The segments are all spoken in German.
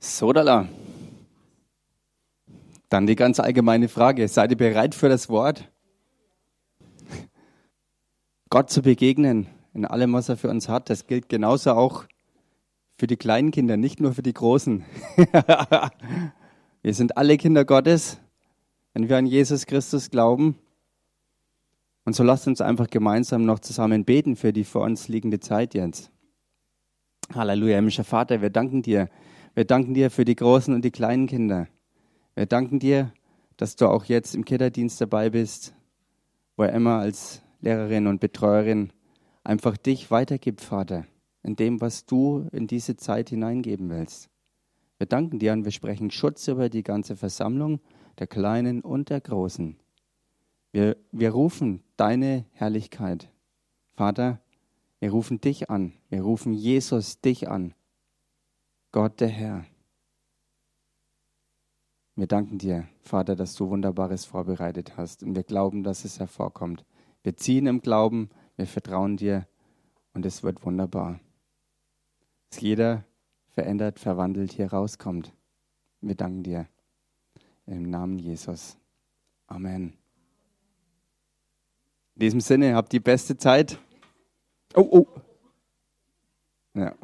Sodala. Dann die ganz allgemeine Frage. Seid ihr bereit für das Wort? Gott zu begegnen in allem, was er für uns hat. Das gilt genauso auch für die kleinen Kinder, nicht nur für die großen. wir sind alle Kinder Gottes, wenn wir an Jesus Christus glauben. Und so lasst uns einfach gemeinsam noch zusammen beten für die vor uns liegende Zeit jetzt. Halleluja, himmlischer Vater, wir danken dir. Wir danken dir für die großen und die kleinen Kinder. Wir danken dir, dass du auch jetzt im Kinderdienst dabei bist, wo er immer als Lehrerin und Betreuerin einfach dich weitergibt, Vater, in dem, was du in diese Zeit hineingeben willst. Wir danken dir und wir sprechen Schutz über die ganze Versammlung, der Kleinen und der Großen. Wir, wir rufen deine Herrlichkeit. Vater, wir rufen dich an. Wir rufen Jesus dich an. Gott der Herr. Wir danken dir, Vater, dass du Wunderbares vorbereitet hast und wir glauben, dass es hervorkommt. Wir ziehen im Glauben, wir vertrauen dir und es wird wunderbar. Dass jeder verändert, verwandelt hier rauskommt. Wir danken dir. Im Namen Jesus. Amen. In diesem Sinne, habt die beste Zeit. Oh, oh. Ja.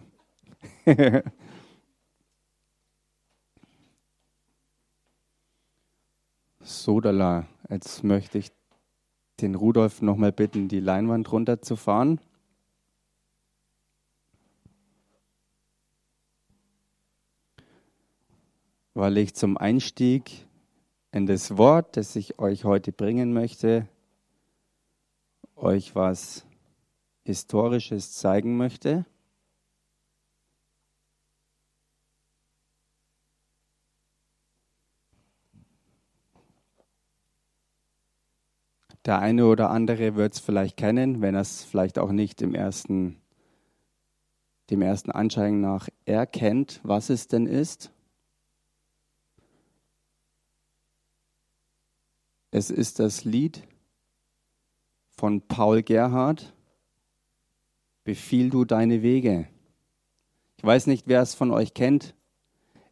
Sodala, jetzt möchte ich den Rudolf nochmal bitten, die Leinwand runterzufahren. Weil ich zum Einstieg in das Wort, das ich euch heute bringen möchte, euch was Historisches zeigen möchte. Der eine oder andere wird es vielleicht kennen, wenn er es vielleicht auch nicht im ersten, dem ersten Anschein nach erkennt, was es denn ist. Es ist das Lied von Paul Gerhard, Befiehl du deine Wege. Ich weiß nicht, wer es von euch kennt.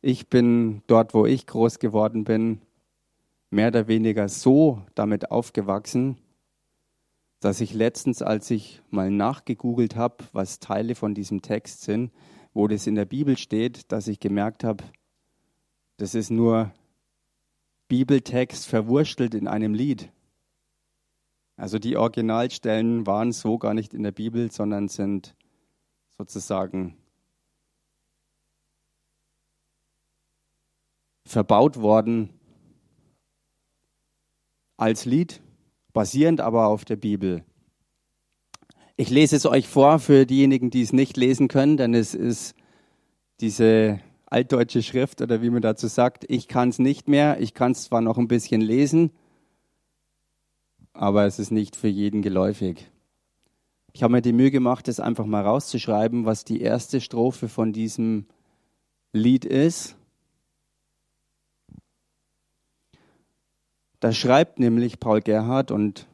Ich bin dort, wo ich groß geworden bin, mehr oder weniger so damit aufgewachsen, dass ich letztens, als ich mal nachgegoogelt habe, was Teile von diesem Text sind, wo das in der Bibel steht, dass ich gemerkt habe, das ist nur Bibeltext verwurstelt in einem Lied. Also die Originalstellen waren so gar nicht in der Bibel, sondern sind sozusagen verbaut worden als Lied, basierend aber auf der Bibel. Ich lese es euch vor für diejenigen, die es nicht lesen können, denn es ist diese altdeutsche Schrift oder wie man dazu sagt. Ich kann es nicht mehr. Ich kann es zwar noch ein bisschen lesen, aber es ist nicht für jeden geläufig. Ich habe mir die Mühe gemacht, es einfach mal rauszuschreiben, was die erste Strophe von diesem Lied ist. Da schreibt nämlich Paul Gerhard und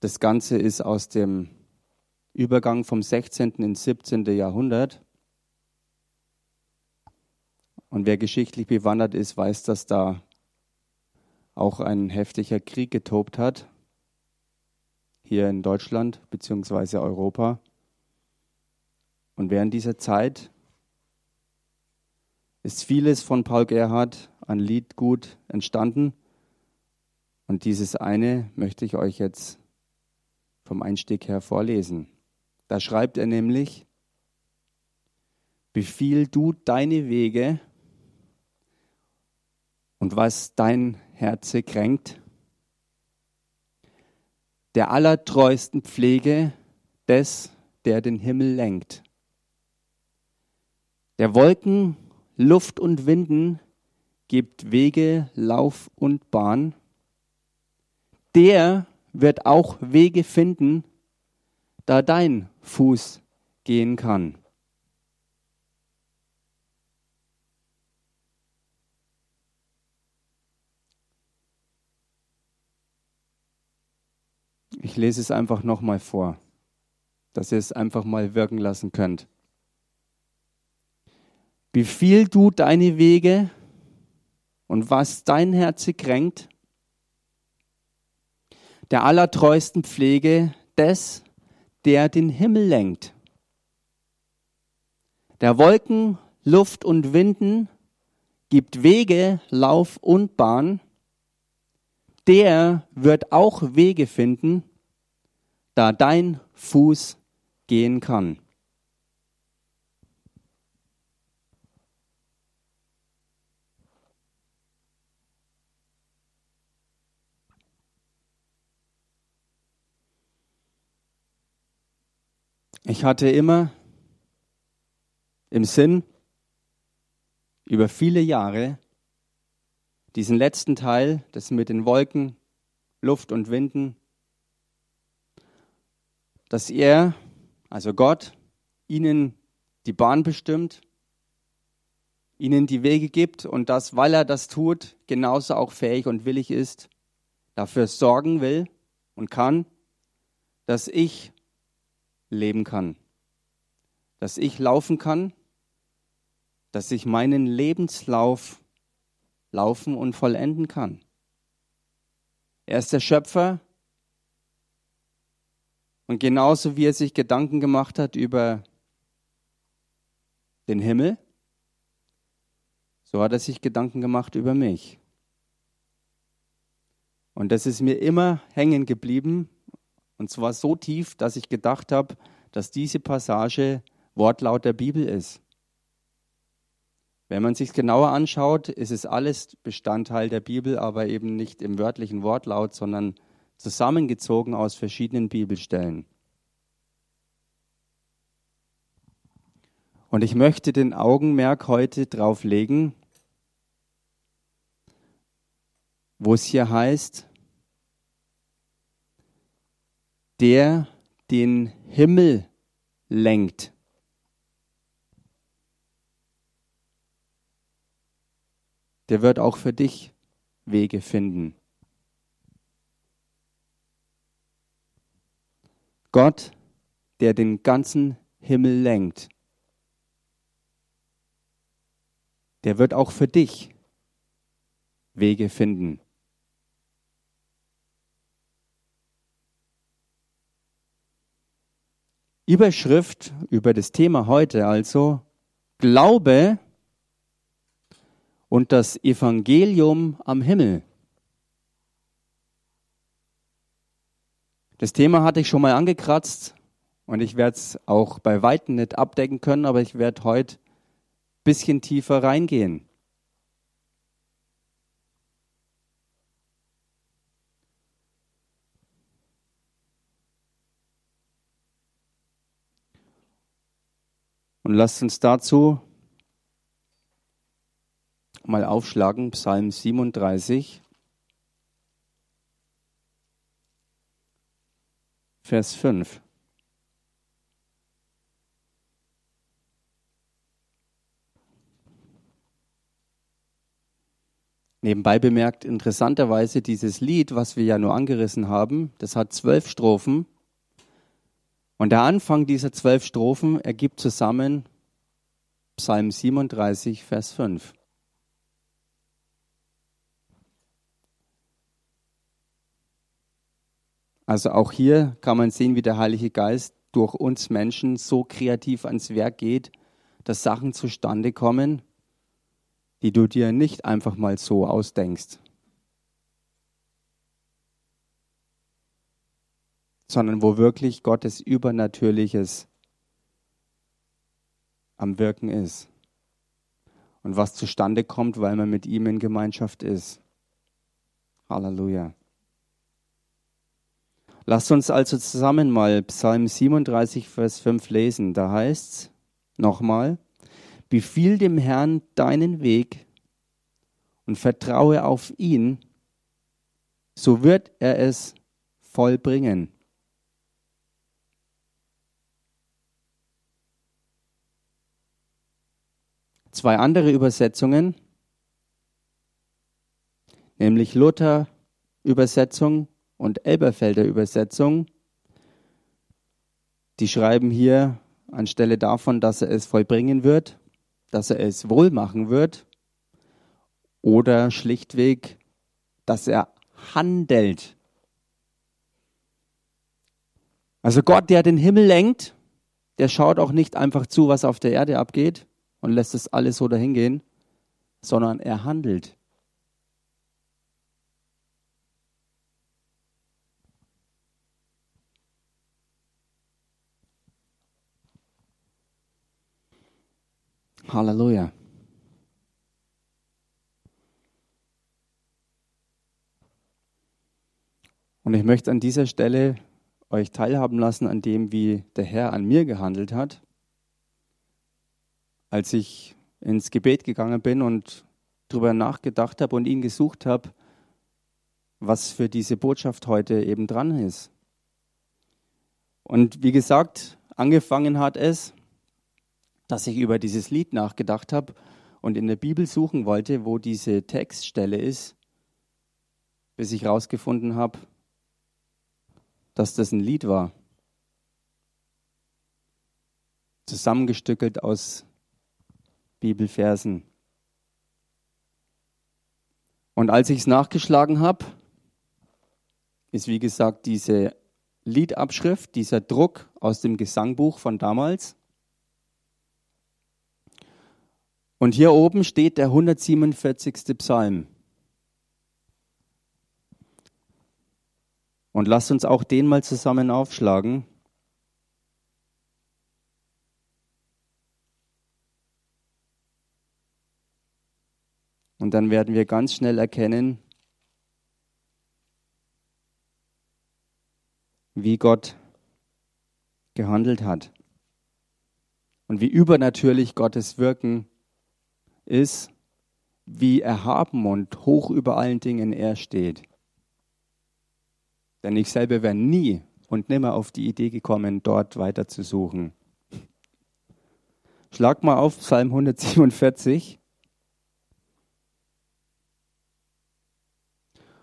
das Ganze ist aus dem Übergang vom 16. ins 17. Jahrhundert. Und wer geschichtlich bewandert ist, weiß, dass da auch ein heftiger Krieg getobt hat, hier in Deutschland bzw. Europa. Und während dieser Zeit ist vieles von Paul Gerhard an Liedgut entstanden. Und dieses eine möchte ich euch jetzt vom Einstieg her vorlesen. Da schreibt er nämlich, befiehl du deine Wege und was dein Herze kränkt, der allertreuesten Pflege des, der den Himmel lenkt. Der Wolken, Luft und Winden gibt Wege, Lauf und Bahn. Der wird auch Wege finden, da dein Fuß gehen kann. Ich lese es einfach nochmal vor, dass ihr es einfach mal wirken lassen könnt. Befiehl du deine Wege und was dein Herz kränkt, der allertreuesten Pflege des, der den Himmel lenkt, der Wolken, Luft und Winden gibt Wege, Lauf und Bahn, der wird auch Wege finden, da dein Fuß gehen kann. Ich hatte immer im Sinn, über viele Jahre diesen letzten Teil, das mit den Wolken, Luft und Winden, dass er, also Gott, ihnen die Bahn bestimmt, ihnen die Wege gibt und dass, weil er das tut, genauso auch fähig und willig ist, dafür sorgen will und kann, dass ich leben kann, dass ich laufen kann dass ich meinen Lebenslauf laufen und vollenden kann. Er ist der Schöpfer und genauso wie er sich Gedanken gemacht hat über den Himmel, so hat er sich Gedanken gemacht über mich. Und das ist mir immer hängen geblieben, und zwar so tief, dass ich gedacht habe, dass diese Passage Wortlaut der Bibel ist. Wenn man sich genauer anschaut, ist es alles Bestandteil der Bibel, aber eben nicht im wörtlichen Wortlaut, sondern zusammengezogen aus verschiedenen Bibelstellen. Und ich möchte den Augenmerk heute drauf legen, wo es hier heißt, der den Himmel lenkt. der wird auch für dich Wege finden. Gott, der den ganzen Himmel lenkt, der wird auch für dich Wege finden. Überschrift über das Thema heute also, Glaube und das Evangelium am Himmel. Das Thema hatte ich schon mal angekratzt und ich werde es auch bei weitem nicht abdecken können, aber ich werde heute ein bisschen tiefer reingehen. Und lasst uns dazu mal aufschlagen, Psalm 37, Vers 5. Nebenbei bemerkt, interessanterweise dieses Lied, was wir ja nur angerissen haben, das hat zwölf Strophen. Und der Anfang dieser zwölf Strophen ergibt zusammen Psalm 37, Vers 5. Also auch hier kann man sehen, wie der Heilige Geist durch uns Menschen so kreativ ans Werk geht, dass Sachen zustande kommen, die du dir nicht einfach mal so ausdenkst, sondern wo wirklich Gottes Übernatürliches am Wirken ist und was zustande kommt, weil man mit ihm in Gemeinschaft ist. Halleluja. Lasst uns also zusammen mal Psalm 37, Vers 5 lesen. Da heißt es nochmal, befiehl dem Herrn deinen Weg und vertraue auf ihn, so wird er es vollbringen. Zwei andere Übersetzungen, nämlich Luther Übersetzung und Elberfelder Übersetzung. Die schreiben hier anstelle davon, dass er es vollbringen wird, dass er es wohl machen wird oder schlichtweg, dass er handelt. Also Gott, der den Himmel lenkt, der schaut auch nicht einfach zu, was auf der Erde abgeht und lässt es alles so dahingehen, sondern er handelt. Halleluja. Und ich möchte an dieser Stelle euch teilhaben lassen an dem, wie der Herr an mir gehandelt hat, als ich ins Gebet gegangen bin und darüber nachgedacht habe und ihn gesucht habe, was für diese Botschaft heute eben dran ist. Und wie gesagt, angefangen hat es, dass ich über dieses Lied nachgedacht habe und in der Bibel suchen wollte, wo diese Textstelle ist, bis ich herausgefunden habe, dass das ein Lied war. Zusammengestückelt aus Bibelversen. Und als ich es nachgeschlagen habe, ist wie gesagt diese Liedabschrift, dieser Druck aus dem Gesangbuch von damals. Und hier oben steht der 147. Psalm. Und lasst uns auch den mal zusammen aufschlagen. Und dann werden wir ganz schnell erkennen, wie Gott gehandelt hat und wie übernatürlich Gottes Wirken ist, wie erhaben und hoch über allen Dingen er steht. Denn ich selber wäre nie und nimmer auf die Idee gekommen, dort weiter zu suchen. Schlag mal auf Psalm 147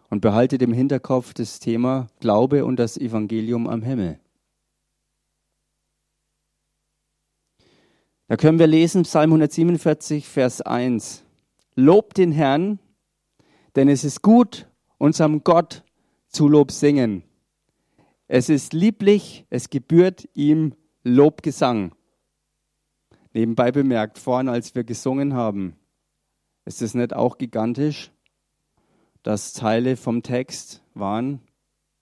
und behaltet im Hinterkopf das Thema Glaube und das Evangelium am Himmel. Da können wir lesen Psalm 147, Vers 1. Lobt den Herrn, denn es ist gut, unserem Gott zu Lob singen. Es ist lieblich, es gebührt ihm Lobgesang. Nebenbei bemerkt, vorhin, als wir gesungen haben, ist es nicht auch gigantisch, dass Teile vom Text waren,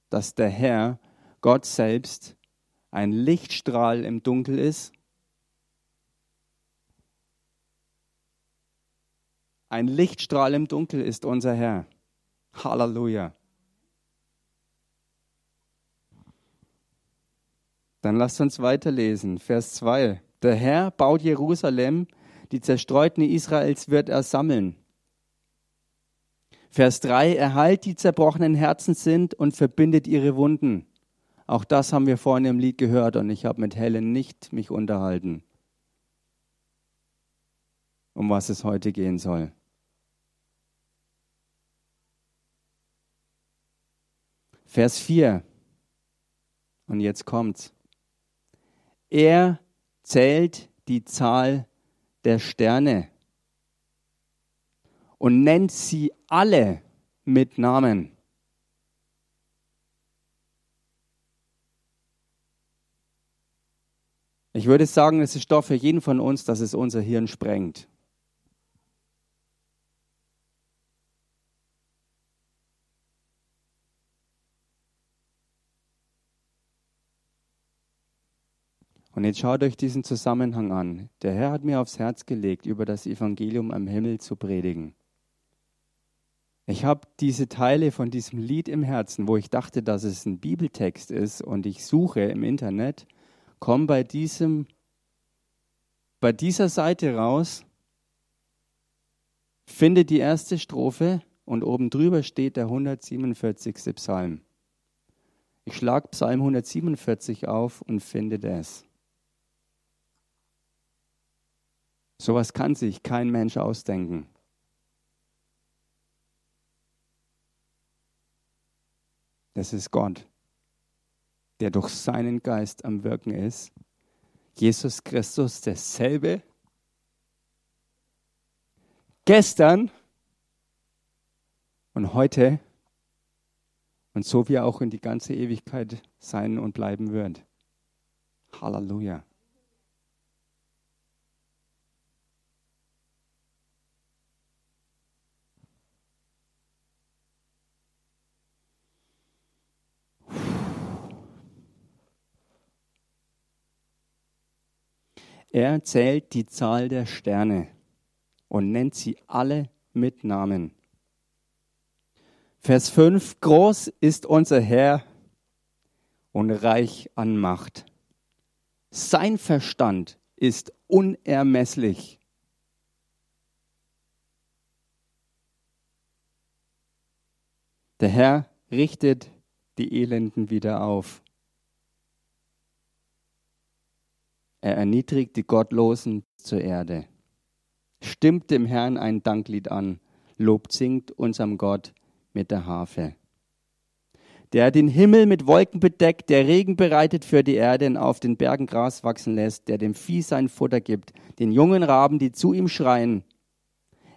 dass der Herr, Gott selbst, ein Lichtstrahl im Dunkel ist? Ein Lichtstrahl im Dunkel ist unser Herr. Halleluja. Dann lasst uns weiterlesen. Vers 2. Der Herr baut Jerusalem, die Zerstreuten Israels wird er sammeln. Vers 3. Er heilt die zerbrochenen Herzen sind und verbindet ihre Wunden. Auch das haben wir vorhin im Lied gehört und ich habe mit Helen nicht mich unterhalten, um was es heute gehen soll. Vers 4. Und jetzt kommt's. Er zählt die Zahl der Sterne und nennt sie alle mit Namen. Ich würde sagen, es ist Stoff für jeden von uns, dass es unser Hirn sprengt. Und jetzt schaut euch diesen Zusammenhang an. Der Herr hat mir aufs Herz gelegt, über das Evangelium am Himmel zu predigen. Ich habe diese Teile von diesem Lied im Herzen, wo ich dachte, dass es ein Bibeltext ist und ich suche im Internet, komme bei diesem bei dieser Seite raus, finde die erste Strophe und oben drüber steht der 147. Psalm. Ich schlage Psalm 147 auf und finde das. Sowas kann sich kein Mensch ausdenken. Das ist Gott, der durch seinen Geist am Wirken ist. Jesus Christus derselbe, gestern und heute und so wie er auch in die ganze Ewigkeit sein und bleiben wird. Halleluja. Er zählt die Zahl der Sterne und nennt sie alle mit Namen. Vers 5, groß ist unser Herr und reich an Macht. Sein Verstand ist unermesslich. Der Herr richtet die Elenden wieder auf. Er erniedrigt die Gottlosen zur Erde. Stimmt dem Herrn ein Danklied an, lobt singt unserem Gott mit der Harfe. Der den Himmel mit Wolken bedeckt, der Regen bereitet für die Erde und auf den Bergen Gras wachsen lässt, der dem Vieh sein Futter gibt, den jungen Raben, die zu ihm schreien.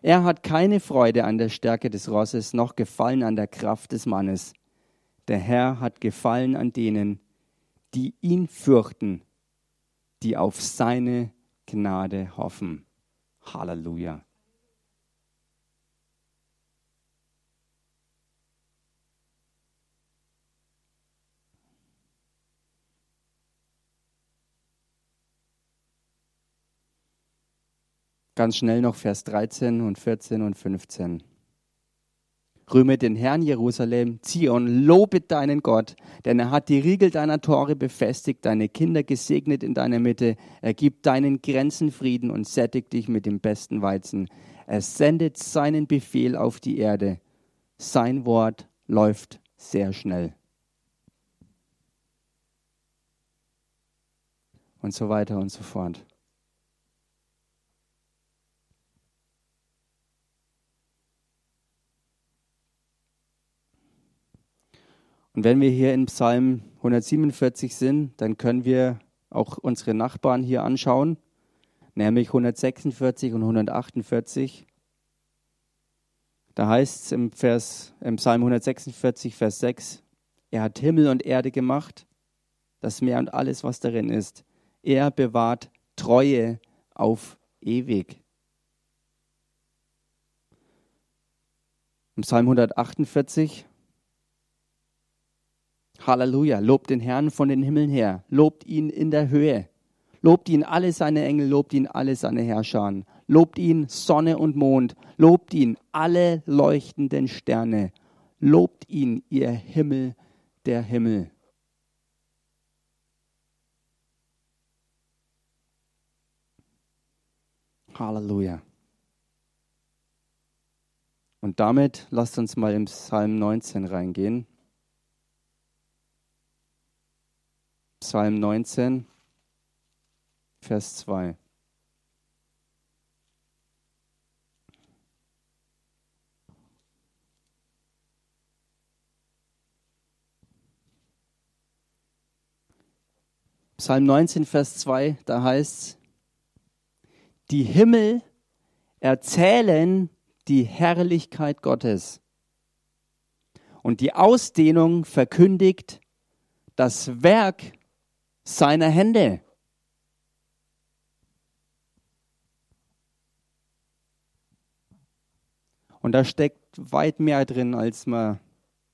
Er hat keine Freude an der Stärke des Rosses, noch Gefallen an der Kraft des Mannes. Der Herr hat Gefallen an denen, die ihn fürchten die auf seine Gnade hoffen. Halleluja. Ganz schnell noch Vers 13 und 14 und 15. Rühme den Herrn Jerusalem, Zion, lobe deinen Gott, denn er hat die Riegel deiner Tore befestigt, deine Kinder gesegnet in deiner Mitte. Er gibt deinen Grenzen Frieden und sättigt dich mit dem besten Weizen. Er sendet seinen Befehl auf die Erde. Sein Wort läuft sehr schnell. Und so weiter und so fort. Und wenn wir hier in Psalm 147 sind, dann können wir auch unsere Nachbarn hier anschauen, nämlich 146 und 148. Da heißt es im, Vers, im Psalm 146, Vers 6, er hat Himmel und Erde gemacht, das Meer und alles, was darin ist. Er bewahrt Treue auf ewig. Im Psalm 148, Halleluja, lobt den Herrn von den Himmeln her, lobt ihn in der Höhe, lobt ihn alle seine Engel, lobt ihn alle seine Herrscher, lobt ihn Sonne und Mond, lobt ihn alle leuchtenden Sterne, lobt ihn ihr Himmel der Himmel. Halleluja. Und damit lasst uns mal im Psalm 19 reingehen. Psalm 19, Vers 2. Psalm 19, Vers 2, da heißt die Himmel erzählen die Herrlichkeit Gottes und die Ausdehnung verkündigt das Werk seiner Hände. Und da steckt weit mehr drin, als man,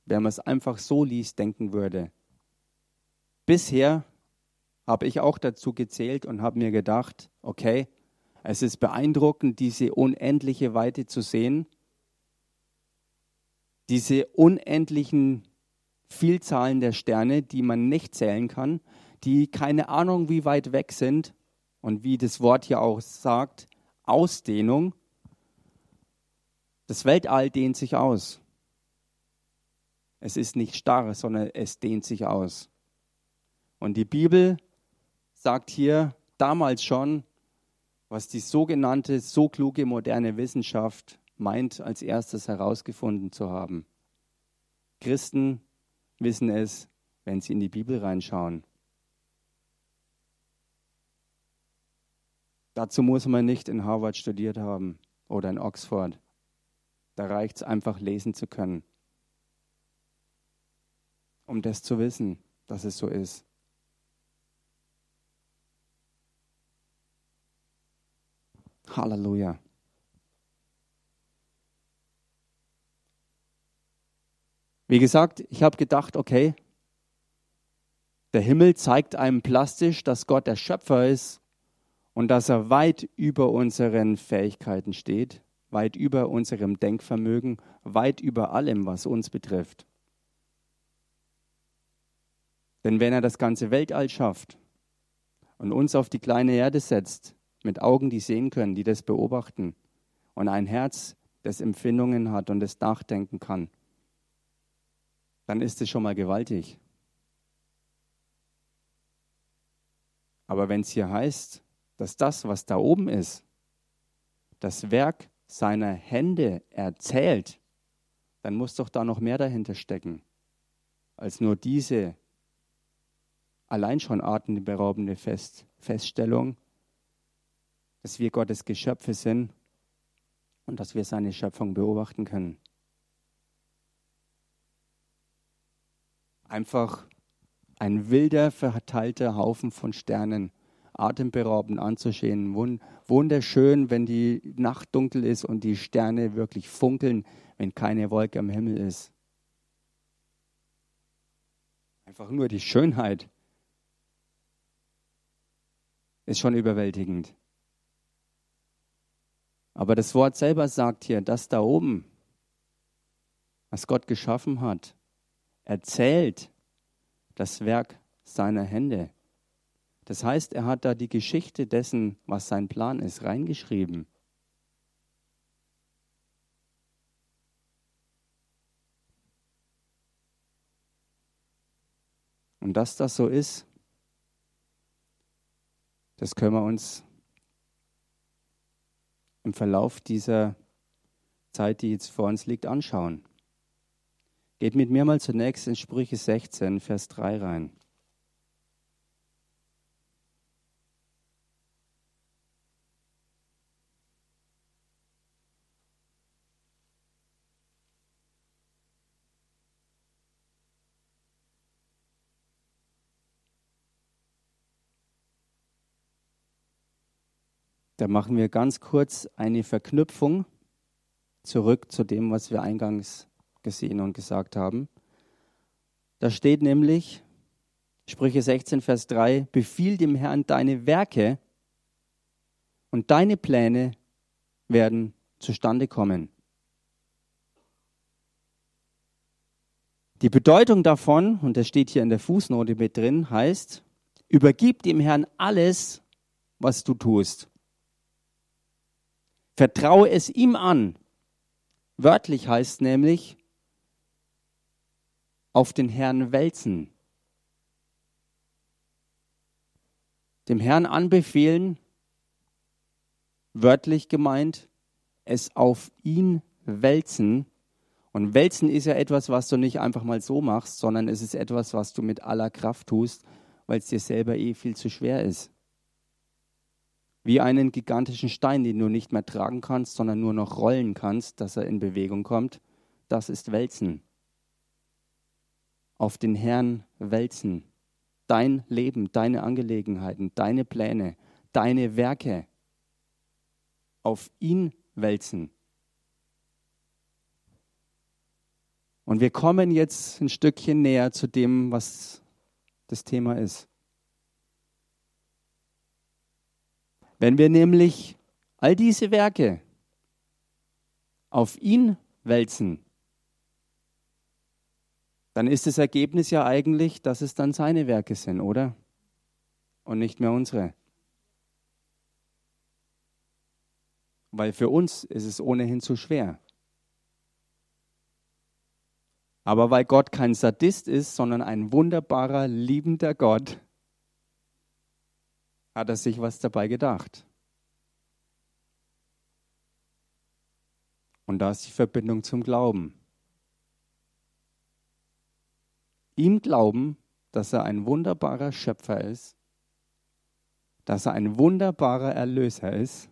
wenn man es einfach so liest, denken würde. Bisher habe ich auch dazu gezählt und habe mir gedacht, okay, es ist beeindruckend, diese unendliche Weite zu sehen, diese unendlichen Vielzahlen der Sterne, die man nicht zählen kann, die keine Ahnung, wie weit weg sind und wie das Wort hier auch sagt, Ausdehnung. Das Weltall dehnt sich aus. Es ist nicht starr, sondern es dehnt sich aus. Und die Bibel sagt hier damals schon, was die sogenannte, so kluge moderne Wissenschaft meint, als erstes herausgefunden zu haben. Christen wissen es, wenn sie in die Bibel reinschauen. Dazu muss man nicht in Harvard studiert haben oder in Oxford. Da reicht es einfach lesen zu können, um das zu wissen, dass es so ist. Halleluja. Wie gesagt, ich habe gedacht, okay, der Himmel zeigt einem plastisch, dass Gott der Schöpfer ist und dass er weit über unseren Fähigkeiten steht, weit über unserem Denkvermögen, weit über allem, was uns betrifft. Denn wenn er das ganze Weltall schafft und uns auf die kleine Erde setzt, mit Augen, die sehen können, die das beobachten, und ein Herz, das Empfindungen hat und das nachdenken kann, dann ist es schon mal gewaltig. Aber wenn es hier heißt, dass das, was da oben ist, das Werk seiner Hände erzählt, dann muss doch da noch mehr dahinter stecken, als nur diese allein schon atemberaubende Fest, Feststellung, dass wir Gottes Geschöpfe sind und dass wir seine Schöpfung beobachten können. einfach ein wilder, verteilter Haufen von Sternen, atemberaubend anzusehen. Wunderschön, wenn die Nacht dunkel ist und die Sterne wirklich funkeln, wenn keine Wolke am Himmel ist. Einfach nur die Schönheit ist schon überwältigend. Aber das Wort selber sagt hier, das da oben, was Gott geschaffen hat, erzählt das Werk seiner Hände. Das heißt, er hat da die Geschichte dessen, was sein Plan ist, reingeschrieben. Und dass das so ist, das können wir uns im Verlauf dieser Zeit, die jetzt vor uns liegt, anschauen. Geht mit mir mal zunächst in Sprüche 16, Vers 3 rein. Da machen wir ganz kurz eine Verknüpfung zurück zu dem, was wir eingangs gesehen und gesagt haben. Da steht nämlich, Sprüche 16, Vers 3, befiehl dem Herrn deine Werke und deine Pläne werden zustande kommen. Die Bedeutung davon, und das steht hier in der Fußnote mit drin, heißt, übergib dem Herrn alles, was du tust. Vertraue es ihm an. Wörtlich heißt nämlich, auf den Herrn wälzen. Dem Herrn anbefehlen, wörtlich gemeint, es auf ihn wälzen. Und wälzen ist ja etwas, was du nicht einfach mal so machst, sondern es ist etwas, was du mit aller Kraft tust, weil es dir selber eh viel zu schwer ist. Wie einen gigantischen Stein, den du nicht mehr tragen kannst, sondern nur noch rollen kannst, dass er in Bewegung kommt. Das ist Wälzen auf den Herrn wälzen. Dein Leben, deine Angelegenheiten, deine Pläne, deine Werke auf ihn wälzen. Und wir kommen jetzt ein Stückchen näher zu dem, was das Thema ist. Wenn wir nämlich all diese Werke auf ihn wälzen, dann ist das Ergebnis ja eigentlich, dass es dann seine Werke sind, oder? Und nicht mehr unsere. Weil für uns ist es ohnehin zu schwer. Aber weil Gott kein Sadist ist, sondern ein wunderbarer, liebender Gott, hat er sich was dabei gedacht. Und da ist die Verbindung zum Glauben. ihm glauben, dass er ein wunderbarer Schöpfer ist, dass er ein wunderbarer Erlöser ist,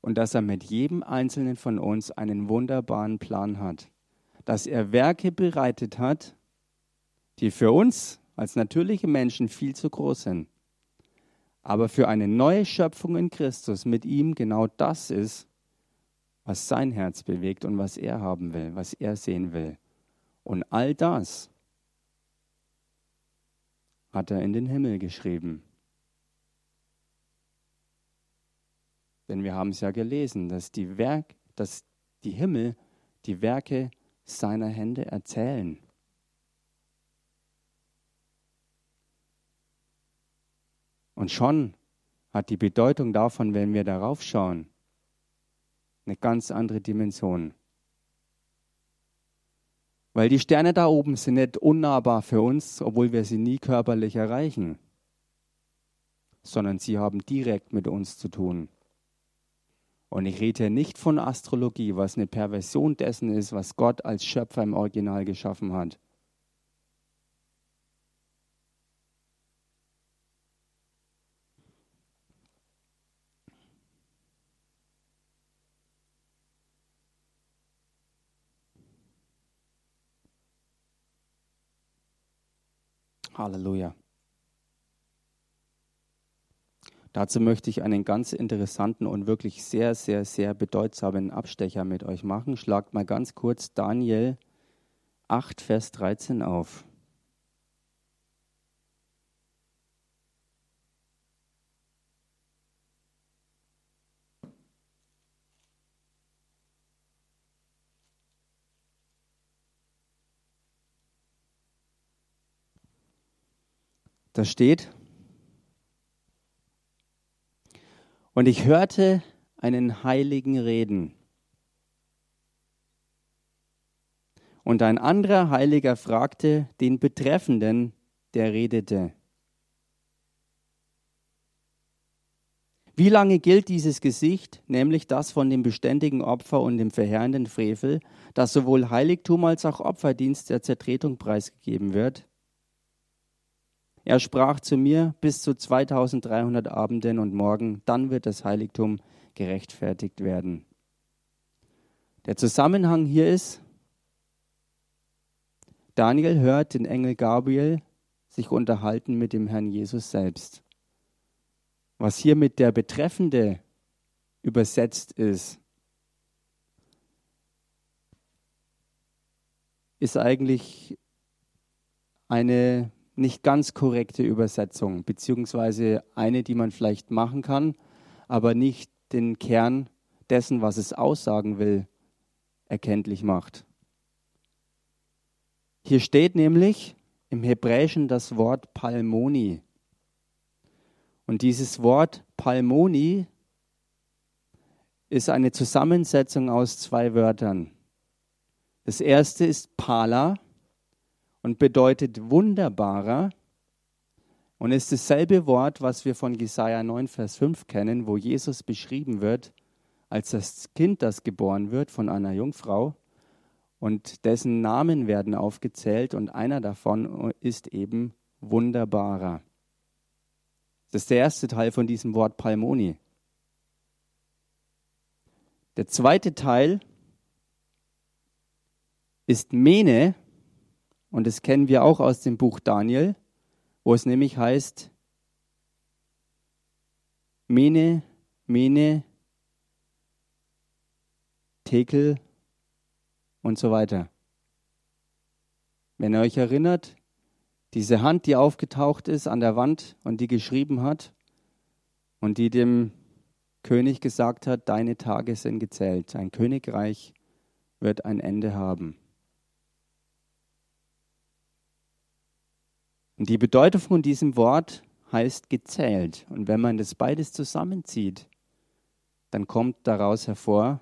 und dass er mit jedem einzelnen von uns einen wunderbaren Plan hat. Dass er Werke bereitet hat, die für uns als natürliche Menschen viel zu groß sind. Aber für eine neue Schöpfung in Christus mit ihm genau das ist, was sein Herz bewegt und was er haben will, was er sehen will. Und all das hat er in den Himmel geschrieben. Denn wir haben es ja gelesen, dass die, Werk, dass die Himmel die Werke seiner Hände erzählen. Und schon hat die Bedeutung davon, wenn wir darauf schauen, eine ganz andere Dimension. Weil die Sterne da oben sind nicht unnahbar für uns, obwohl wir sie nie körperlich erreichen, sondern sie haben direkt mit uns zu tun. Und ich rede hier nicht von Astrologie, was eine Perversion dessen ist, was Gott als Schöpfer im Original geschaffen hat. Halleluja. Dazu möchte ich einen ganz interessanten und wirklich sehr, sehr, sehr bedeutsamen Abstecher mit euch machen. Schlagt mal ganz kurz Daniel 8, Vers 13 auf. Da steht, und ich hörte einen Heiligen reden. Und ein anderer Heiliger fragte den Betreffenden, der redete. Wie lange gilt dieses Gesicht, nämlich das von dem beständigen Opfer und dem verheerenden Frevel, das sowohl Heiligtum als auch Opferdienst der Zertretung preisgegeben wird? Er sprach zu mir bis zu 2300 Abenden und Morgen, dann wird das Heiligtum gerechtfertigt werden. Der Zusammenhang hier ist, Daniel hört den Engel Gabriel sich unterhalten mit dem Herrn Jesus selbst. Was hier mit der Betreffende übersetzt ist, ist eigentlich eine nicht ganz korrekte Übersetzung, beziehungsweise eine, die man vielleicht machen kann, aber nicht den Kern dessen, was es aussagen will, erkenntlich macht. Hier steht nämlich im Hebräischen das Wort Palmoni. Und dieses Wort Palmoni ist eine Zusammensetzung aus zwei Wörtern. Das erste ist Pala und bedeutet wunderbarer und ist dasselbe Wort, was wir von Jesaja 9, Vers 5 kennen, wo Jesus beschrieben wird als das Kind, das geboren wird von einer Jungfrau und dessen Namen werden aufgezählt und einer davon ist eben wunderbarer. Das ist der erste Teil von diesem Wort Palmoni. Der zweite Teil ist Mene und das kennen wir auch aus dem Buch Daniel, wo es nämlich heißt, Mene, Mene, Tekel und so weiter. Wenn ihr euch erinnert, diese Hand, die aufgetaucht ist an der Wand und die geschrieben hat und die dem König gesagt hat, deine Tage sind gezählt, ein Königreich wird ein Ende haben. Und die Bedeutung von diesem Wort heißt gezählt. Und wenn man das beides zusammenzieht, dann kommt daraus hervor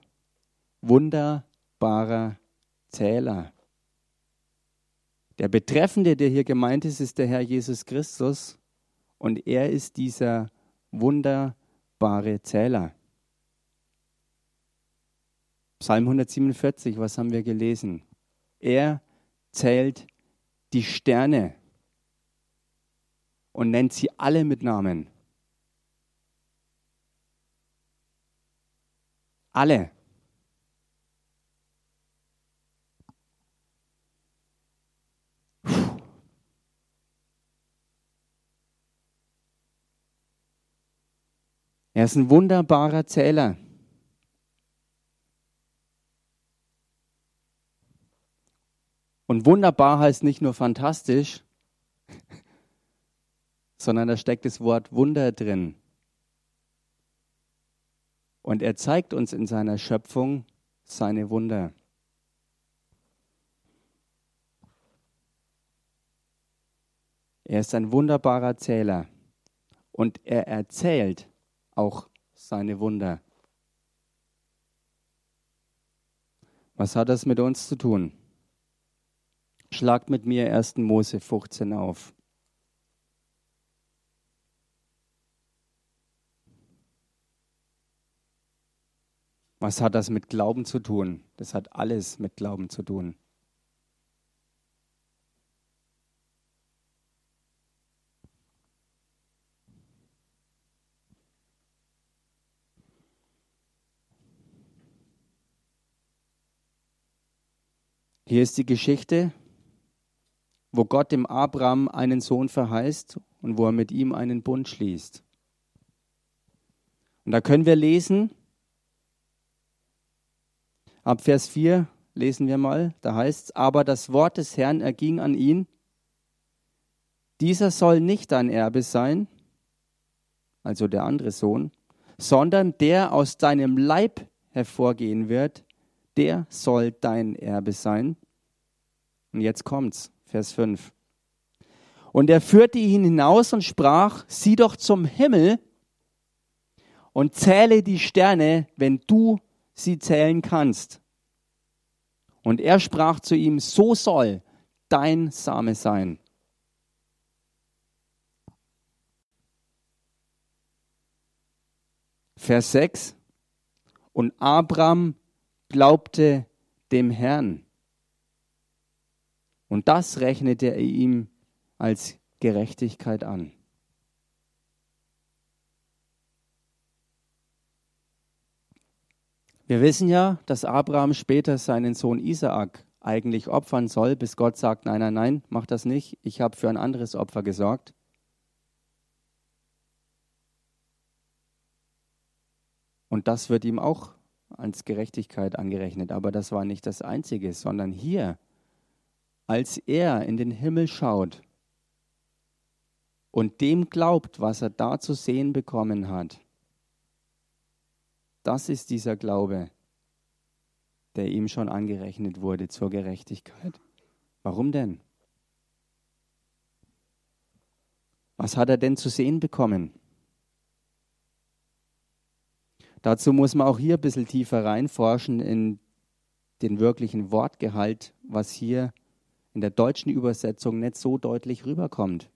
wunderbarer Zähler. Der Betreffende, der hier gemeint ist, ist der Herr Jesus Christus und er ist dieser wunderbare Zähler. Psalm 147, was haben wir gelesen? Er zählt die Sterne und nennt sie alle mit Namen. Alle. Er ist ein wunderbarer Zähler. Und wunderbar heißt nicht nur fantastisch, sondern da steckt das Wort Wunder drin. Und er zeigt uns in seiner Schöpfung seine Wunder. Er ist ein wunderbarer Zähler und er erzählt auch seine Wunder. Was hat das mit uns zu tun? Schlagt mit mir 1. Mose 15 auf. Was hat das mit Glauben zu tun? Das hat alles mit Glauben zu tun. Hier ist die Geschichte, wo Gott dem Abraham einen Sohn verheißt und wo er mit ihm einen Bund schließt. Und da können wir lesen, Ab Vers 4 lesen wir mal, da heißt es, aber das Wort des Herrn erging an ihn, dieser soll nicht dein Erbe sein, also der andere Sohn, sondern der aus deinem Leib hervorgehen wird, der soll dein Erbe sein. Und jetzt kommt's, Vers 5. Und er führte ihn hinaus und sprach, sieh doch zum Himmel und zähle die Sterne, wenn du sie zählen kannst. Und er sprach zu ihm, so soll dein Same sein. Vers 6. Und Abraham glaubte dem Herrn. Und das rechnete er ihm als Gerechtigkeit an. Wir wissen ja, dass Abraham später seinen Sohn Isaak eigentlich opfern soll, bis Gott sagt, nein, nein, nein, mach das nicht, ich habe für ein anderes Opfer gesorgt. Und das wird ihm auch als Gerechtigkeit angerechnet. Aber das war nicht das Einzige, sondern hier, als er in den Himmel schaut und dem glaubt, was er da zu sehen bekommen hat, das ist dieser Glaube, der ihm schon angerechnet wurde zur Gerechtigkeit. Warum denn? Was hat er denn zu sehen bekommen? Dazu muss man auch hier ein bisschen tiefer reinforschen in den wirklichen Wortgehalt, was hier in der deutschen Übersetzung nicht so deutlich rüberkommt.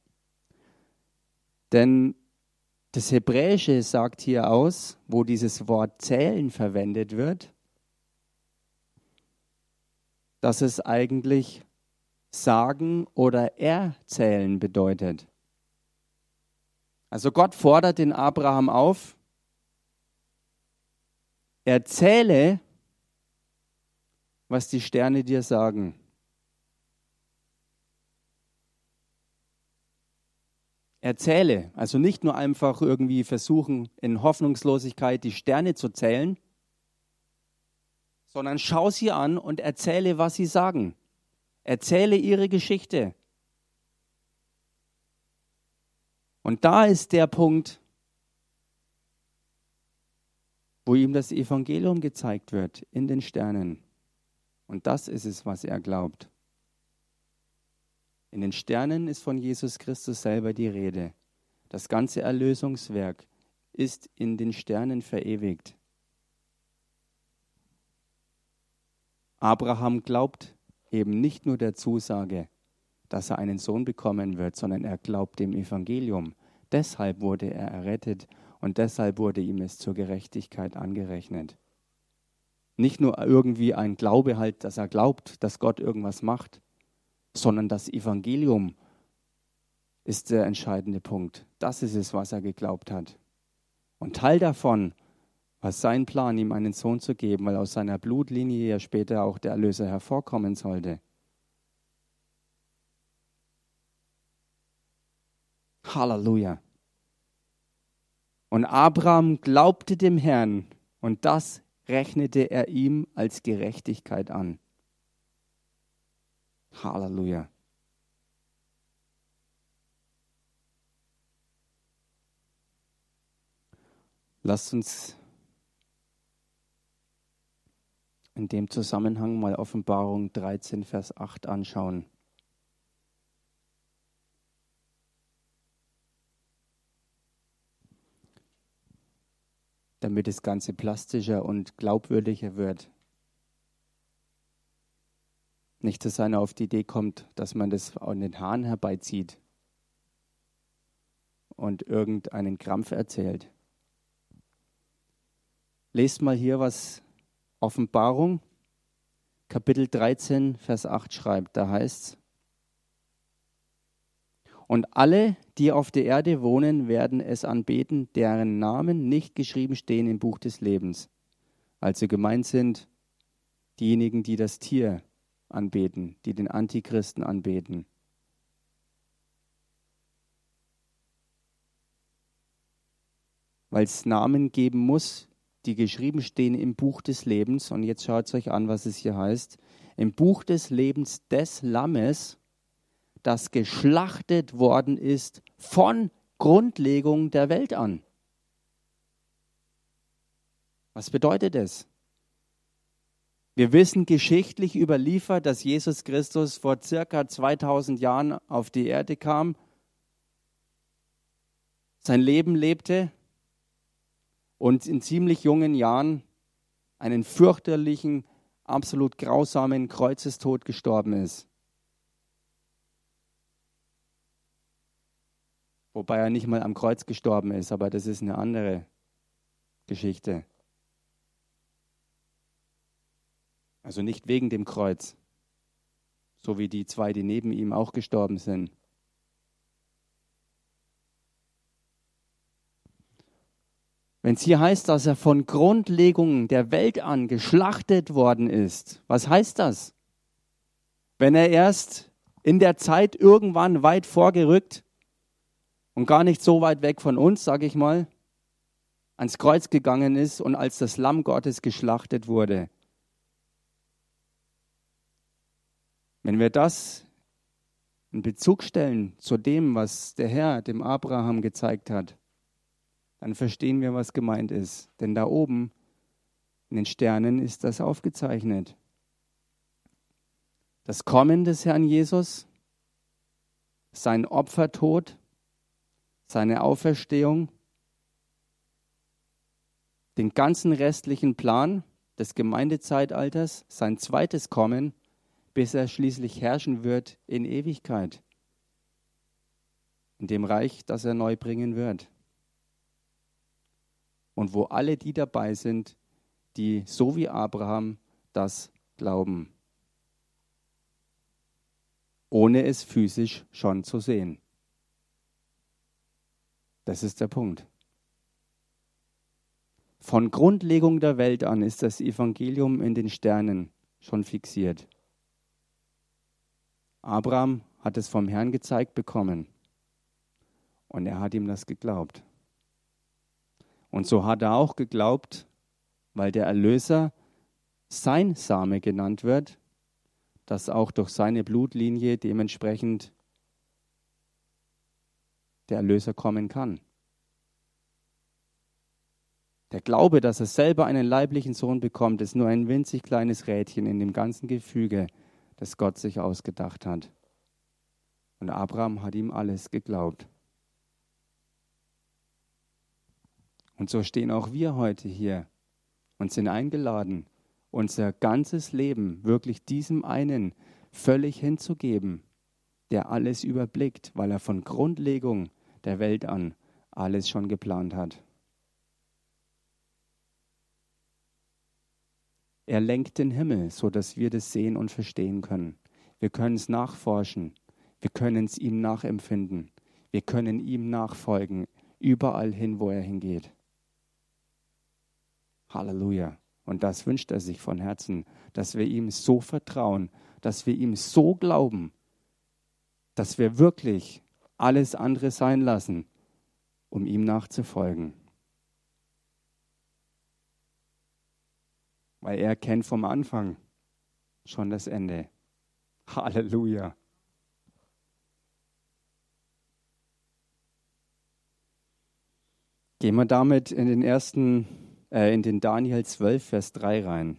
Denn das Hebräische sagt hier aus, wo dieses Wort zählen verwendet wird, dass es eigentlich sagen oder erzählen bedeutet. Also Gott fordert den Abraham auf, erzähle, was die Sterne dir sagen. Erzähle. Also nicht nur einfach irgendwie versuchen, in Hoffnungslosigkeit die Sterne zu zählen, sondern schau sie an und erzähle, was sie sagen. Erzähle ihre Geschichte. Und da ist der Punkt, wo ihm das Evangelium gezeigt wird in den Sternen. Und das ist es, was er glaubt. In den Sternen ist von Jesus Christus selber die Rede. Das ganze Erlösungswerk ist in den Sternen verewigt. Abraham glaubt eben nicht nur der Zusage, dass er einen Sohn bekommen wird, sondern er glaubt dem Evangelium. Deshalb wurde er errettet und deshalb wurde ihm es zur Gerechtigkeit angerechnet. Nicht nur irgendwie ein Glaube halt, dass er glaubt, dass Gott irgendwas macht, sondern das Evangelium ist der entscheidende Punkt. Das ist es, was er geglaubt hat. Und Teil davon war sein Plan, ihm einen Sohn zu geben, weil aus seiner Blutlinie ja später auch der Erlöser hervorkommen sollte. Halleluja. Und Abraham glaubte dem Herrn und das rechnete er ihm als Gerechtigkeit an. Halleluja. Lasst uns in dem Zusammenhang mal Offenbarung 13, Vers 8 anschauen. Damit das Ganze plastischer und glaubwürdiger wird. Nicht, dass einer auf die Idee kommt, dass man das an den Haaren herbeizieht und irgendeinen Krampf erzählt. Lest mal hier, was Offenbarung, Kapitel 13, Vers 8 schreibt. Da heißt es, und alle, die auf der Erde wohnen, werden es anbeten, deren Namen nicht geschrieben stehen im Buch des Lebens. Also gemeint sind diejenigen, die das Tier anbeten, die den Antichristen anbeten. Weil es Namen geben muss, die geschrieben stehen im Buch des Lebens. Und jetzt schaut es euch an, was es hier heißt. Im Buch des Lebens des Lammes, das geschlachtet worden ist von Grundlegung der Welt an. Was bedeutet es? Wir wissen geschichtlich überliefert, dass Jesus Christus vor circa 2000 Jahren auf die Erde kam, sein Leben lebte, und in ziemlich jungen Jahren einen fürchterlichen, absolut grausamen Kreuzestod gestorben ist. Wobei er nicht mal am Kreuz gestorben ist, aber das ist eine andere Geschichte. Also nicht wegen dem Kreuz, so wie die zwei, die neben ihm auch gestorben sind. Wenn es hier heißt, dass er von Grundlegung der Welt an geschlachtet worden ist, was heißt das? Wenn er erst in der Zeit irgendwann weit vorgerückt und gar nicht so weit weg von uns, sage ich mal, ans Kreuz gegangen ist und als das Lamm Gottes geschlachtet wurde. Wenn wir das in Bezug stellen zu dem, was der Herr dem Abraham gezeigt hat, dann verstehen wir, was gemeint ist. Denn da oben in den Sternen ist das aufgezeichnet. Das Kommen des Herrn Jesus, sein Opfertod, seine Auferstehung, den ganzen restlichen Plan des Gemeindezeitalters, sein zweites Kommen, bis er schließlich herrschen wird in Ewigkeit, in dem Reich, das er neu bringen wird und wo alle die dabei sind, die so wie Abraham das glauben, ohne es physisch schon zu sehen. Das ist der Punkt. Von Grundlegung der Welt an ist das Evangelium in den Sternen schon fixiert. Abraham hat es vom Herrn gezeigt bekommen und er hat ihm das geglaubt. Und so hat er auch geglaubt, weil der Erlöser sein Same genannt wird, dass auch durch seine Blutlinie dementsprechend der Erlöser kommen kann. Der Glaube, dass er selber einen leiblichen Sohn bekommt, ist nur ein winzig kleines Rädchen in dem ganzen Gefüge, das Gott sich ausgedacht hat. Und Abraham hat ihm alles geglaubt. Und so stehen auch wir heute hier und sind eingeladen, unser ganzes Leben wirklich diesem einen völlig hinzugeben, der alles überblickt, weil er von Grundlegung der Welt an alles schon geplant hat. Er lenkt den Himmel, so dass wir das sehen und verstehen können. Wir können es nachforschen. Wir können es ihm nachempfinden. Wir können ihm nachfolgen, überall hin, wo er hingeht. Halleluja. Und das wünscht er sich von Herzen, dass wir ihm so vertrauen, dass wir ihm so glauben, dass wir wirklich alles andere sein lassen, um ihm nachzufolgen. Weil er kennt vom Anfang schon das Ende. Halleluja. Gehen wir damit in den ersten, äh, in den Daniel 12, Vers 3 rein.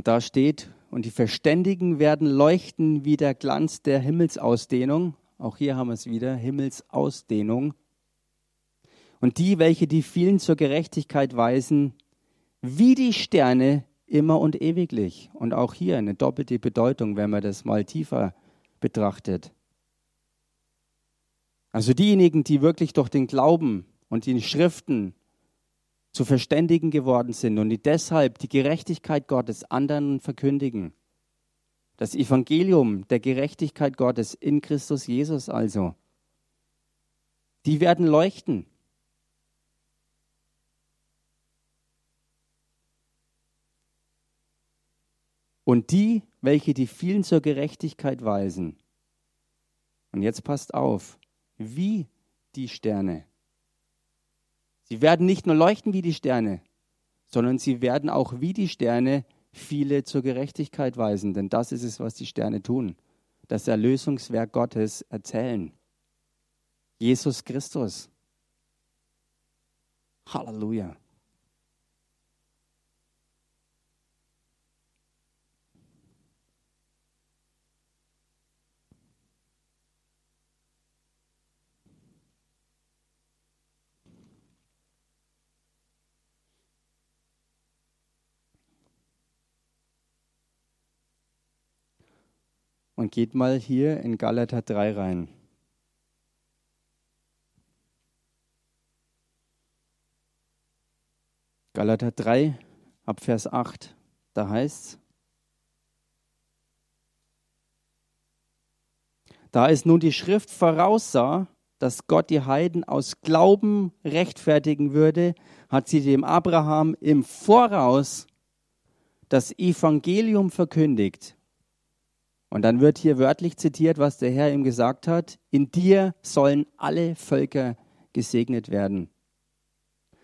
Und da steht, und die Verständigen werden leuchten wie der Glanz der Himmelsausdehnung. Auch hier haben wir es wieder, Himmelsausdehnung. Und die, welche die vielen zur Gerechtigkeit weisen, wie die Sterne immer und ewiglich. Und auch hier eine doppelte Bedeutung, wenn man das mal tiefer betrachtet. Also diejenigen, die wirklich durch den Glauben und die Schriften zu Verständigen geworden sind und die deshalb die Gerechtigkeit Gottes anderen verkündigen. Das Evangelium der Gerechtigkeit Gottes in Christus Jesus also. Die werden leuchten. Und die, welche die vielen zur Gerechtigkeit weisen. Und jetzt passt auf, wie die Sterne Sie werden nicht nur leuchten wie die Sterne, sondern sie werden auch wie die Sterne viele zur Gerechtigkeit weisen, denn das ist es, was die Sterne tun. Das Erlösungswerk Gottes erzählen. Jesus Christus. Halleluja. Und geht mal hier in Galater 3 rein. Galater 3 ab Vers 8, da heißt es, da es nun die Schrift voraussah, dass Gott die Heiden aus Glauben rechtfertigen würde, hat sie dem Abraham im Voraus das Evangelium verkündigt, und dann wird hier wörtlich zitiert, was der Herr ihm gesagt hat. In dir sollen alle Völker gesegnet werden.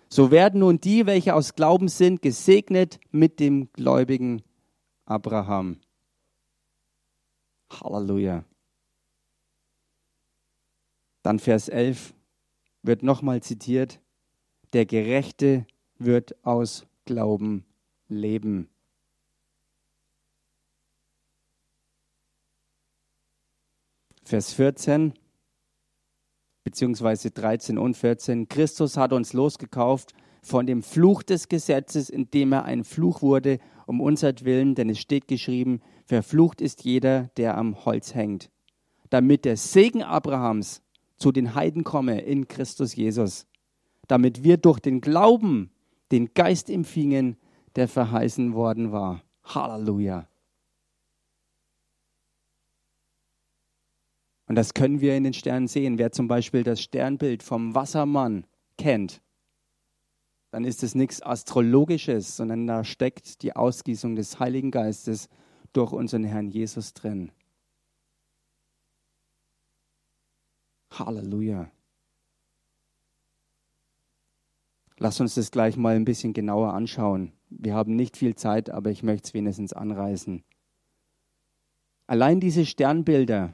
So werden nun die, welche aus Glauben sind, gesegnet mit dem gläubigen Abraham. Halleluja. Dann Vers 11 wird nochmal zitiert. Der Gerechte wird aus Glauben leben. Vers 14 beziehungsweise 13 und 14. Christus hat uns losgekauft von dem Fluch des Gesetzes, indem er ein Fluch wurde, um unsertwillen, denn es steht geschrieben, verflucht ist jeder, der am Holz hängt, damit der Segen Abrahams zu den Heiden komme in Christus Jesus, damit wir durch den Glauben den Geist empfingen, der verheißen worden war. Halleluja. Und das können wir in den Sternen sehen. Wer zum Beispiel das Sternbild vom Wassermann kennt, dann ist es nichts Astrologisches, sondern da steckt die Ausgießung des Heiligen Geistes durch unseren Herrn Jesus drin. Halleluja. Lass uns das gleich mal ein bisschen genauer anschauen. Wir haben nicht viel Zeit, aber ich möchte es wenigstens anreißen. Allein diese Sternbilder,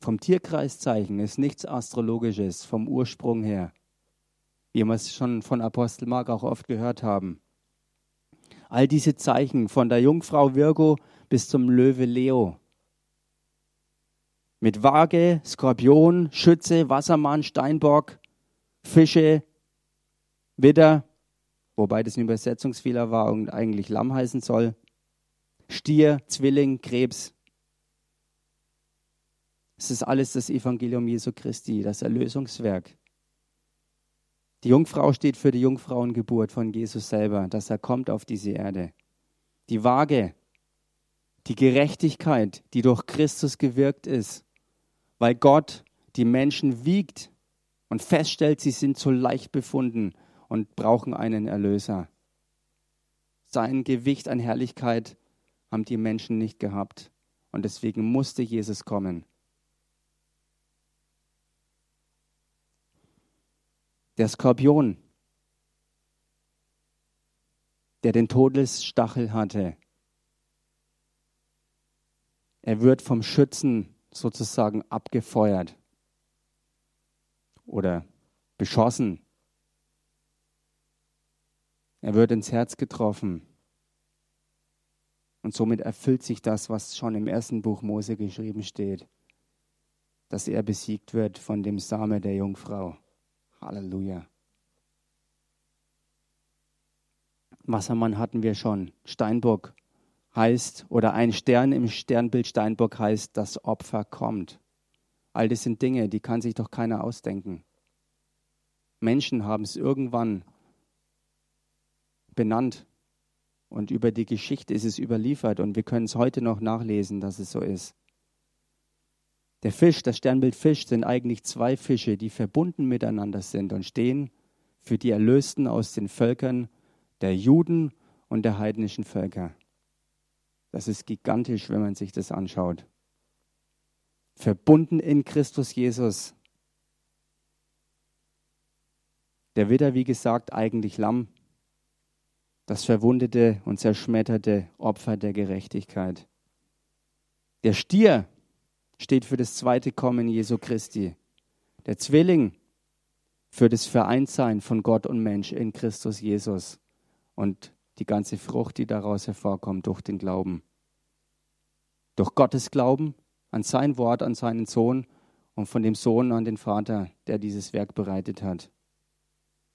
vom Tierkreiszeichen ist nichts Astrologisches vom Ursprung her, wie wir es schon von Apostel Mark auch oft gehört haben. All diese Zeichen von der Jungfrau Virgo bis zum Löwe Leo. Mit Waage, Skorpion, Schütze, Wassermann, Steinbock, Fische, Widder, wobei das ein Übersetzungsfehler war und eigentlich Lamm heißen soll, Stier, Zwilling, Krebs. Es ist alles das Evangelium Jesu Christi, das Erlösungswerk. Die Jungfrau steht für die Jungfrauengeburt von Jesus selber, dass er kommt auf diese Erde. Die Waage, die Gerechtigkeit, die durch Christus gewirkt ist, weil Gott die Menschen wiegt und feststellt, sie sind zu leicht befunden und brauchen einen Erlöser. Sein Gewicht an Herrlichkeit haben die Menschen nicht gehabt und deswegen musste Jesus kommen. Der Skorpion, der den Todesstachel hatte, er wird vom Schützen sozusagen abgefeuert oder beschossen. Er wird ins Herz getroffen. Und somit erfüllt sich das, was schon im ersten Buch Mose geschrieben steht, dass er besiegt wird von dem Same der Jungfrau. Halleluja. Wassermann hatten wir schon. Steinbock heißt, oder ein Stern im Sternbild Steinbock heißt, das Opfer kommt. All das sind Dinge, die kann sich doch keiner ausdenken. Menschen haben es irgendwann benannt und über die Geschichte ist es überliefert und wir können es heute noch nachlesen, dass es so ist. Der Fisch, das Sternbild Fisch, sind eigentlich zwei Fische, die verbunden miteinander sind und stehen für die Erlösten aus den Völkern der Juden und der heidnischen Völker. Das ist gigantisch, wenn man sich das anschaut. Verbunden in Christus Jesus. Der Widder, wie gesagt, eigentlich Lamm. Das verwundete und zerschmetterte Opfer der Gerechtigkeit. Der Stier steht für das zweite Kommen Jesu Christi. Der Zwilling für das Vereintsein von Gott und Mensch in Christus Jesus. Und die ganze Frucht, die daraus hervorkommt durch den Glauben. Durch Gottes Glauben an sein Wort, an seinen Sohn und von dem Sohn an den Vater, der dieses Werk bereitet hat.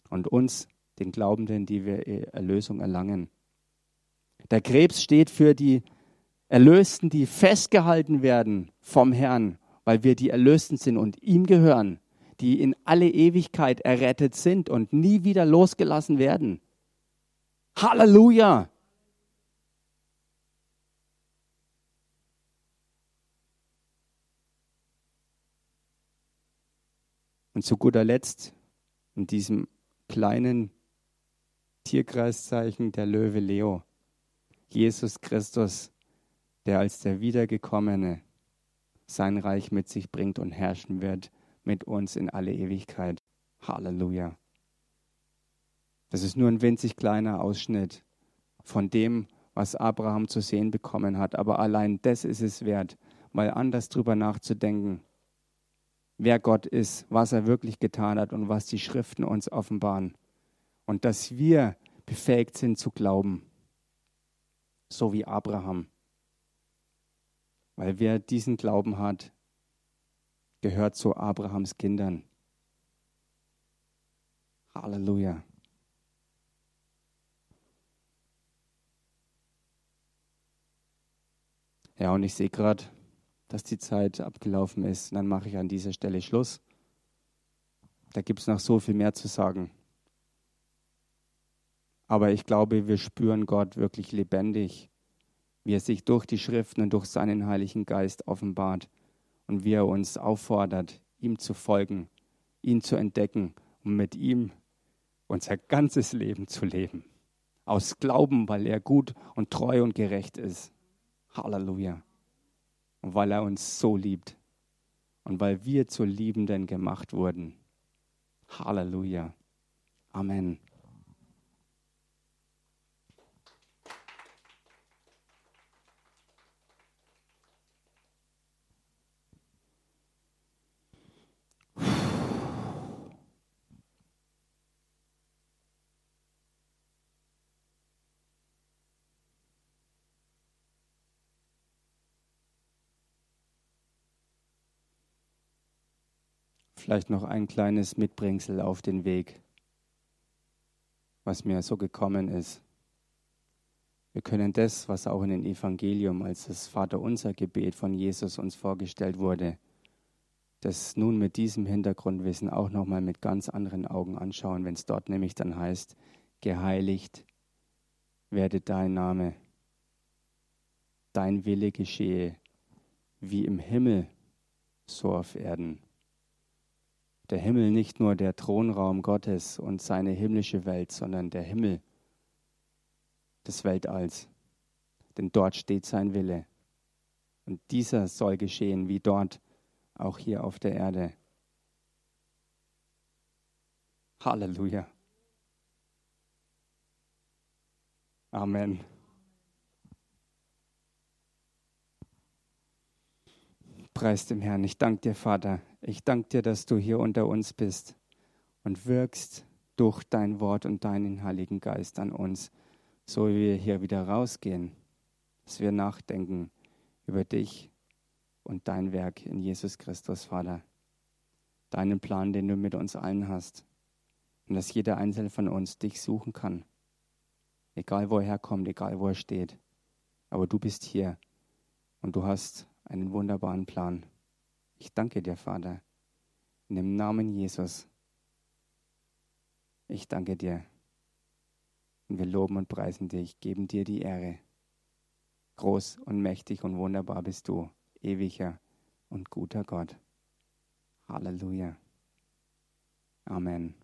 Und uns, den Glaubenden, die wir Erlösung erlangen. Der Krebs steht für die Erlösten, die festgehalten werden vom Herrn, weil wir die Erlösten sind und ihm gehören, die in alle Ewigkeit errettet sind und nie wieder losgelassen werden. Halleluja! Und zu guter Letzt in diesem kleinen Tierkreiszeichen der Löwe Leo, Jesus Christus, der als der Wiedergekommene sein Reich mit sich bringt und herrschen wird mit uns in alle Ewigkeit. Halleluja. Das ist nur ein winzig kleiner Ausschnitt von dem, was Abraham zu sehen bekommen hat. Aber allein das ist es wert, mal anders drüber nachzudenken, wer Gott ist, was er wirklich getan hat und was die Schriften uns offenbaren. Und dass wir befähigt sind zu glauben, so wie Abraham. Weil wer diesen Glauben hat, gehört zu Abrahams Kindern. Halleluja. Ja, und ich sehe gerade, dass die Zeit abgelaufen ist. Dann mache ich an dieser Stelle Schluss. Da gibt es noch so viel mehr zu sagen. Aber ich glaube, wir spüren Gott wirklich lebendig, wie er sich durch die Schriften und durch seinen Heiligen Geist offenbart und wie er uns auffordert, ihm zu folgen, ihn zu entdecken und mit ihm unser ganzes Leben zu leben. Aus Glauben, weil er gut und treu und gerecht ist. Halleluja. Und weil er uns so liebt und weil wir zu Liebenden gemacht wurden. Halleluja. Amen. Vielleicht noch ein kleines Mitbringsel auf den Weg, was mir so gekommen ist. Wir können das, was auch in dem Evangelium als das Vaterunser Gebet von Jesus uns vorgestellt wurde, das nun mit diesem Hintergrundwissen auch nochmal mit ganz anderen Augen anschauen, wenn es dort nämlich dann heißt, geheiligt werde dein Name, dein Wille geschehe, wie im Himmel, so auf Erden. Der Himmel nicht nur der Thronraum Gottes und seine himmlische Welt, sondern der Himmel des Weltalls. Denn dort steht sein Wille. Und dieser soll geschehen wie dort auch hier auf der Erde. Halleluja. Amen. Preis dem Herrn. Ich danke dir, Vater. Ich danke dir, dass du hier unter uns bist und wirkst durch dein Wort und deinen Heiligen Geist an uns, so wie wir hier wieder rausgehen, dass wir nachdenken über dich und dein Werk in Jesus Christus, Vater. Deinen Plan, den du mit uns allen hast. Und dass jeder Einzelne von uns dich suchen kann. Egal wo er herkommt, egal wo er steht. Aber du bist hier und du hast einen wunderbaren Plan. Ich danke dir, Vater, in dem Namen Jesus. Ich danke dir. Und wir loben und preisen dich, geben dir die Ehre. Groß und mächtig und wunderbar bist du ewiger und guter Gott. Halleluja. Amen.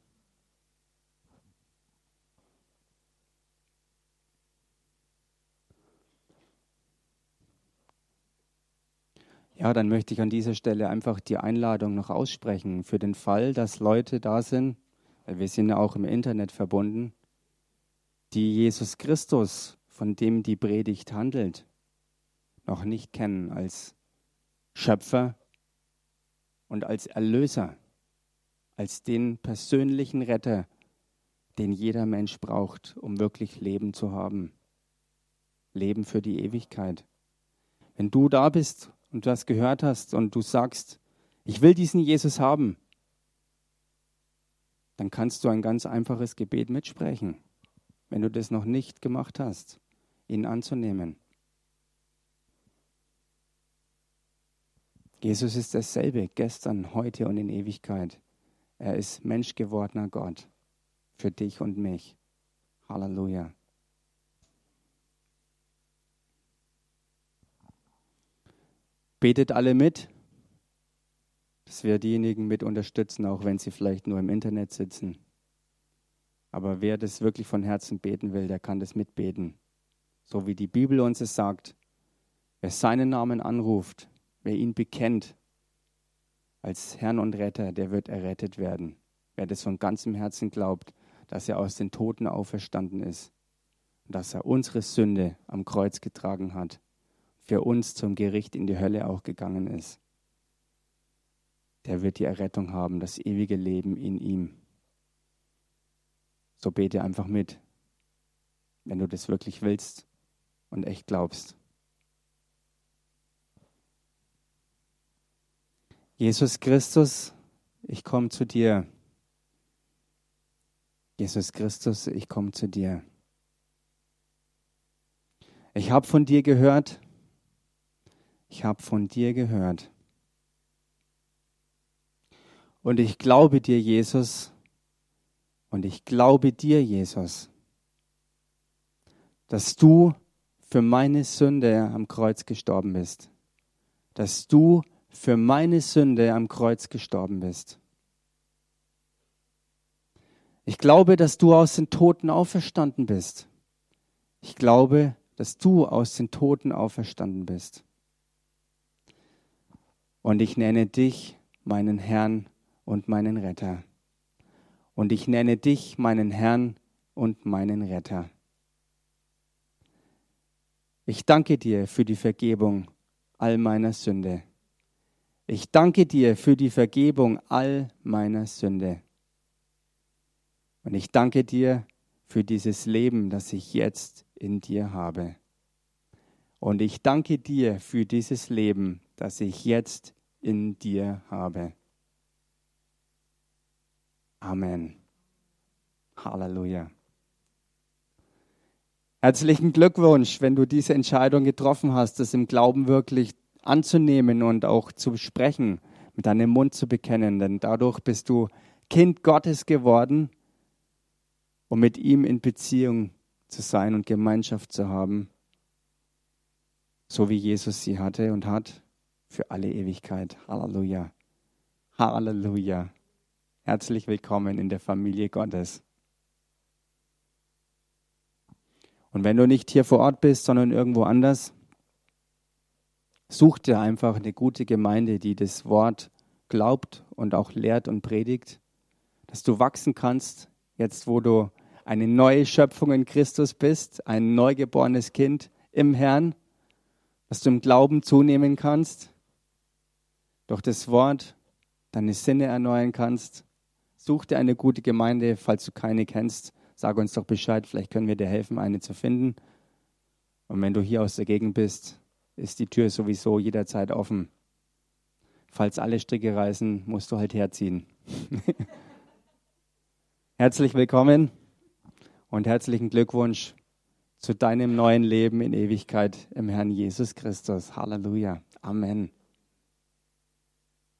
Ja, dann möchte ich an dieser Stelle einfach die Einladung noch aussprechen für den Fall, dass Leute da sind, weil wir sind ja auch im Internet verbunden, die Jesus Christus, von dem die Predigt handelt, noch nicht kennen als Schöpfer und als Erlöser, als den persönlichen Retter, den jeder Mensch braucht, um wirklich Leben zu haben. Leben für die Ewigkeit. Wenn du da bist und das gehört hast und du sagst, ich will diesen Jesus haben, dann kannst du ein ganz einfaches Gebet mitsprechen, wenn du das noch nicht gemacht hast, ihn anzunehmen. Jesus ist dasselbe gestern, heute und in Ewigkeit. Er ist menschgewordener Gott für dich und mich. Halleluja. Betet alle mit, dass wir diejenigen mit unterstützen, auch wenn sie vielleicht nur im Internet sitzen. Aber wer das wirklich von Herzen beten will, der kann das mitbeten. So wie die Bibel uns es sagt. Wer seinen Namen anruft, Wer ihn bekennt als Herrn und Retter, der wird errettet werden. Wer das von ganzem Herzen glaubt, dass er aus den Toten auferstanden ist und dass er unsere Sünde am Kreuz getragen hat, für uns zum Gericht in die Hölle auch gegangen ist, der wird die Errettung haben, das ewige Leben in ihm. So bete einfach mit, wenn du das wirklich willst und echt glaubst. Jesus Christus, ich komme zu dir. Jesus Christus, ich komme zu dir. Ich habe von dir gehört. Ich habe von dir gehört. Und ich glaube dir, Jesus. Und ich glaube dir, Jesus, dass du für meine Sünde am Kreuz gestorben bist. Dass du für meine Sünde am Kreuz gestorben bist. Ich glaube, dass du aus den Toten auferstanden bist. Ich glaube, dass du aus den Toten auferstanden bist. Und ich nenne dich meinen Herrn und meinen Retter. Und ich nenne dich meinen Herrn und meinen Retter. Ich danke dir für die Vergebung all meiner Sünde. Ich danke dir für die Vergebung all meiner Sünde. Und ich danke dir für dieses Leben, das ich jetzt in dir habe. Und ich danke dir für dieses Leben, das ich jetzt in dir habe. Amen. Halleluja. Herzlichen Glückwunsch, wenn du diese Entscheidung getroffen hast, das im Glauben wirklich anzunehmen und auch zu sprechen mit deinem Mund zu bekennen, denn dadurch bist du Kind Gottes geworden, um mit ihm in Beziehung zu sein und Gemeinschaft zu haben, so wie Jesus sie hatte und hat für alle Ewigkeit. Halleluja. Halleluja. Herzlich willkommen in der Familie Gottes. Und wenn du nicht hier vor Ort bist, sondern irgendwo anders, such dir einfach eine gute Gemeinde, die das Wort glaubt und auch lehrt und predigt, dass du wachsen kannst, jetzt wo du eine neue Schöpfung in Christus bist, ein neugeborenes Kind im Herrn, dass du im Glauben zunehmen kannst, durch das Wort deine Sinne erneuern kannst. Such dir eine gute Gemeinde, falls du keine kennst. Sag uns doch Bescheid, vielleicht können wir dir helfen, eine zu finden. Und wenn du hier aus der Gegend bist, ist die Tür sowieso jederzeit offen. Falls alle Stricke reißen, musst du halt herziehen. Herzlich willkommen und herzlichen Glückwunsch zu deinem neuen Leben in Ewigkeit im Herrn Jesus Christus. Halleluja. Amen.